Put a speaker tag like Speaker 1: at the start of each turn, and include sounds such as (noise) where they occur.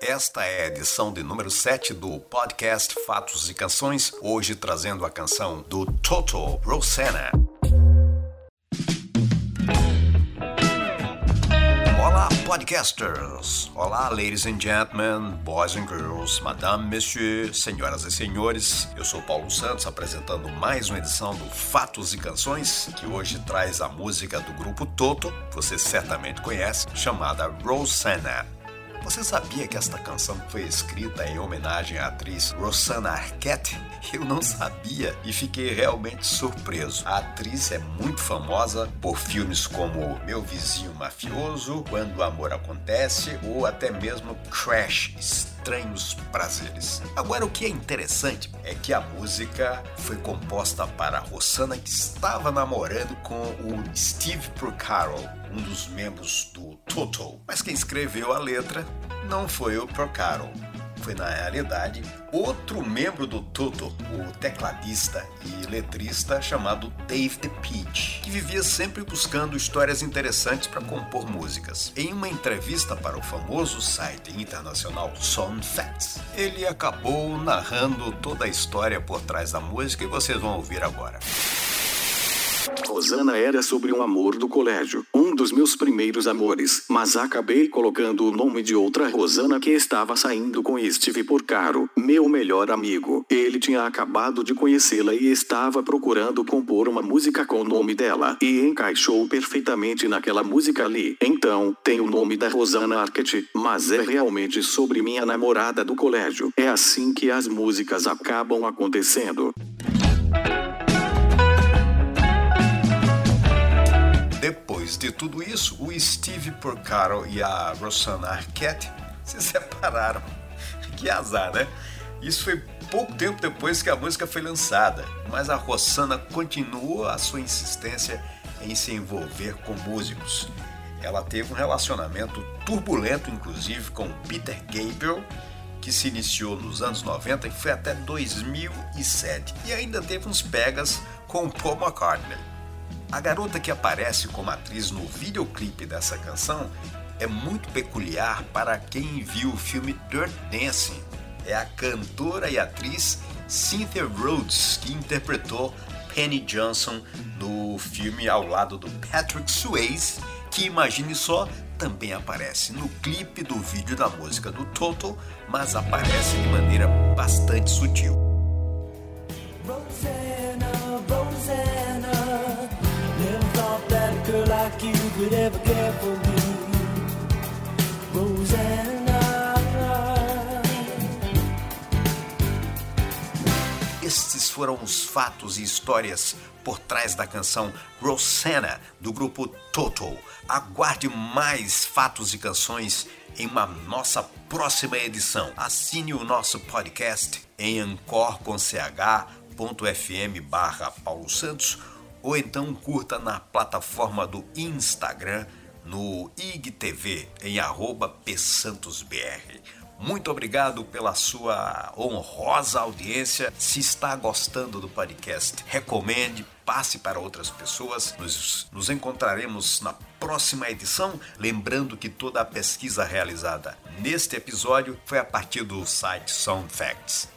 Speaker 1: Esta é a edição de número 7 do podcast Fatos e Canções, hoje trazendo a canção do Toto Rosanna. Olá, podcasters! Olá, ladies and gentlemen, boys and girls, madame, monsieur, senhoras e senhores. Eu sou Paulo Santos apresentando mais uma edição do Fatos e Canções, que hoje traz a música do grupo Toto, você certamente conhece, chamada Rosanna. Você sabia que esta canção foi escrita em homenagem à atriz Rosanna Arquette? Eu não sabia e fiquei realmente surpreso. A atriz é muito famosa por filmes como Meu Vizinho Mafioso, Quando o Amor Acontece ou até mesmo Crash estranhos prazeres. Agora, o que é interessante é que a música foi composta para a Rosanna que estava namorando com o Steve Porcaro, um dos membros do Toto. Mas quem escreveu a letra não foi o Procaro. Foi, na realidade, outro membro do Toto, o tecladista e letrista chamado Dave the Peach, que vivia sempre buscando histórias interessantes para compor músicas. Em uma entrevista para o famoso site internacional Song Facts, ele acabou narrando toda a história por trás da música e vocês vão ouvir agora.
Speaker 2: Rosana era sobre um amor do colégio, um dos meus primeiros amores, mas acabei colocando o nome de outra Rosana que estava saindo com Steve Porcaro, meu melhor amigo. Ele tinha acabado de conhecê-la e estava procurando compor uma música com o nome dela, e encaixou perfeitamente naquela música ali. Então, tem o nome da Rosana Arquette, mas é realmente sobre minha namorada do colégio. É assim que as músicas acabam acontecendo.
Speaker 1: Tudo isso, o Steve Porcaro e a Rosanna Arquette se separaram. (laughs) Que azar, né? Isso foi pouco tempo depois que a música foi lançada, mas a Rosanna continuou a sua insistência em se envolver com músicos. Ela teve um relacionamento turbulento, inclusive, com Peter Gabriel, que se iniciou nos anos 90 e foi até 2007, e ainda teve uns pegas com Paul McCartney. A garota que aparece como atriz no videoclipe dessa canção é muito peculiar para quem viu o filme Dirt Dancing. É a cantora e atriz Cynthia Rhodes que interpretou Penny Johnson no filme ao lado do Patrick Swayze, que imagine só, também aparece no clipe do vídeo da música do Toto, mas aparece de maneira bastante sutil.
Speaker 3: Rosanna, Rosanna, could ever care for me. Rosanna,
Speaker 1: Estes foram os fatos e histórias por trás da canção Rosanna do grupo Toto. Aguarde mais fatos e canções em uma nossa próxima edição. Assine o nosso podcast em ancor.ch.fm barra Paulo Santos ou então curta na plataforma do Instagram no IGTV em psantosbr. Muito obrigado pela sua honrosa audiência. Se está gostando do podcast, recomende, passe para outras pessoas. Nos, nos encontraremos na próxima edição. Lembrando que toda a pesquisa realizada neste episódio foi a partir do site Sound Facts.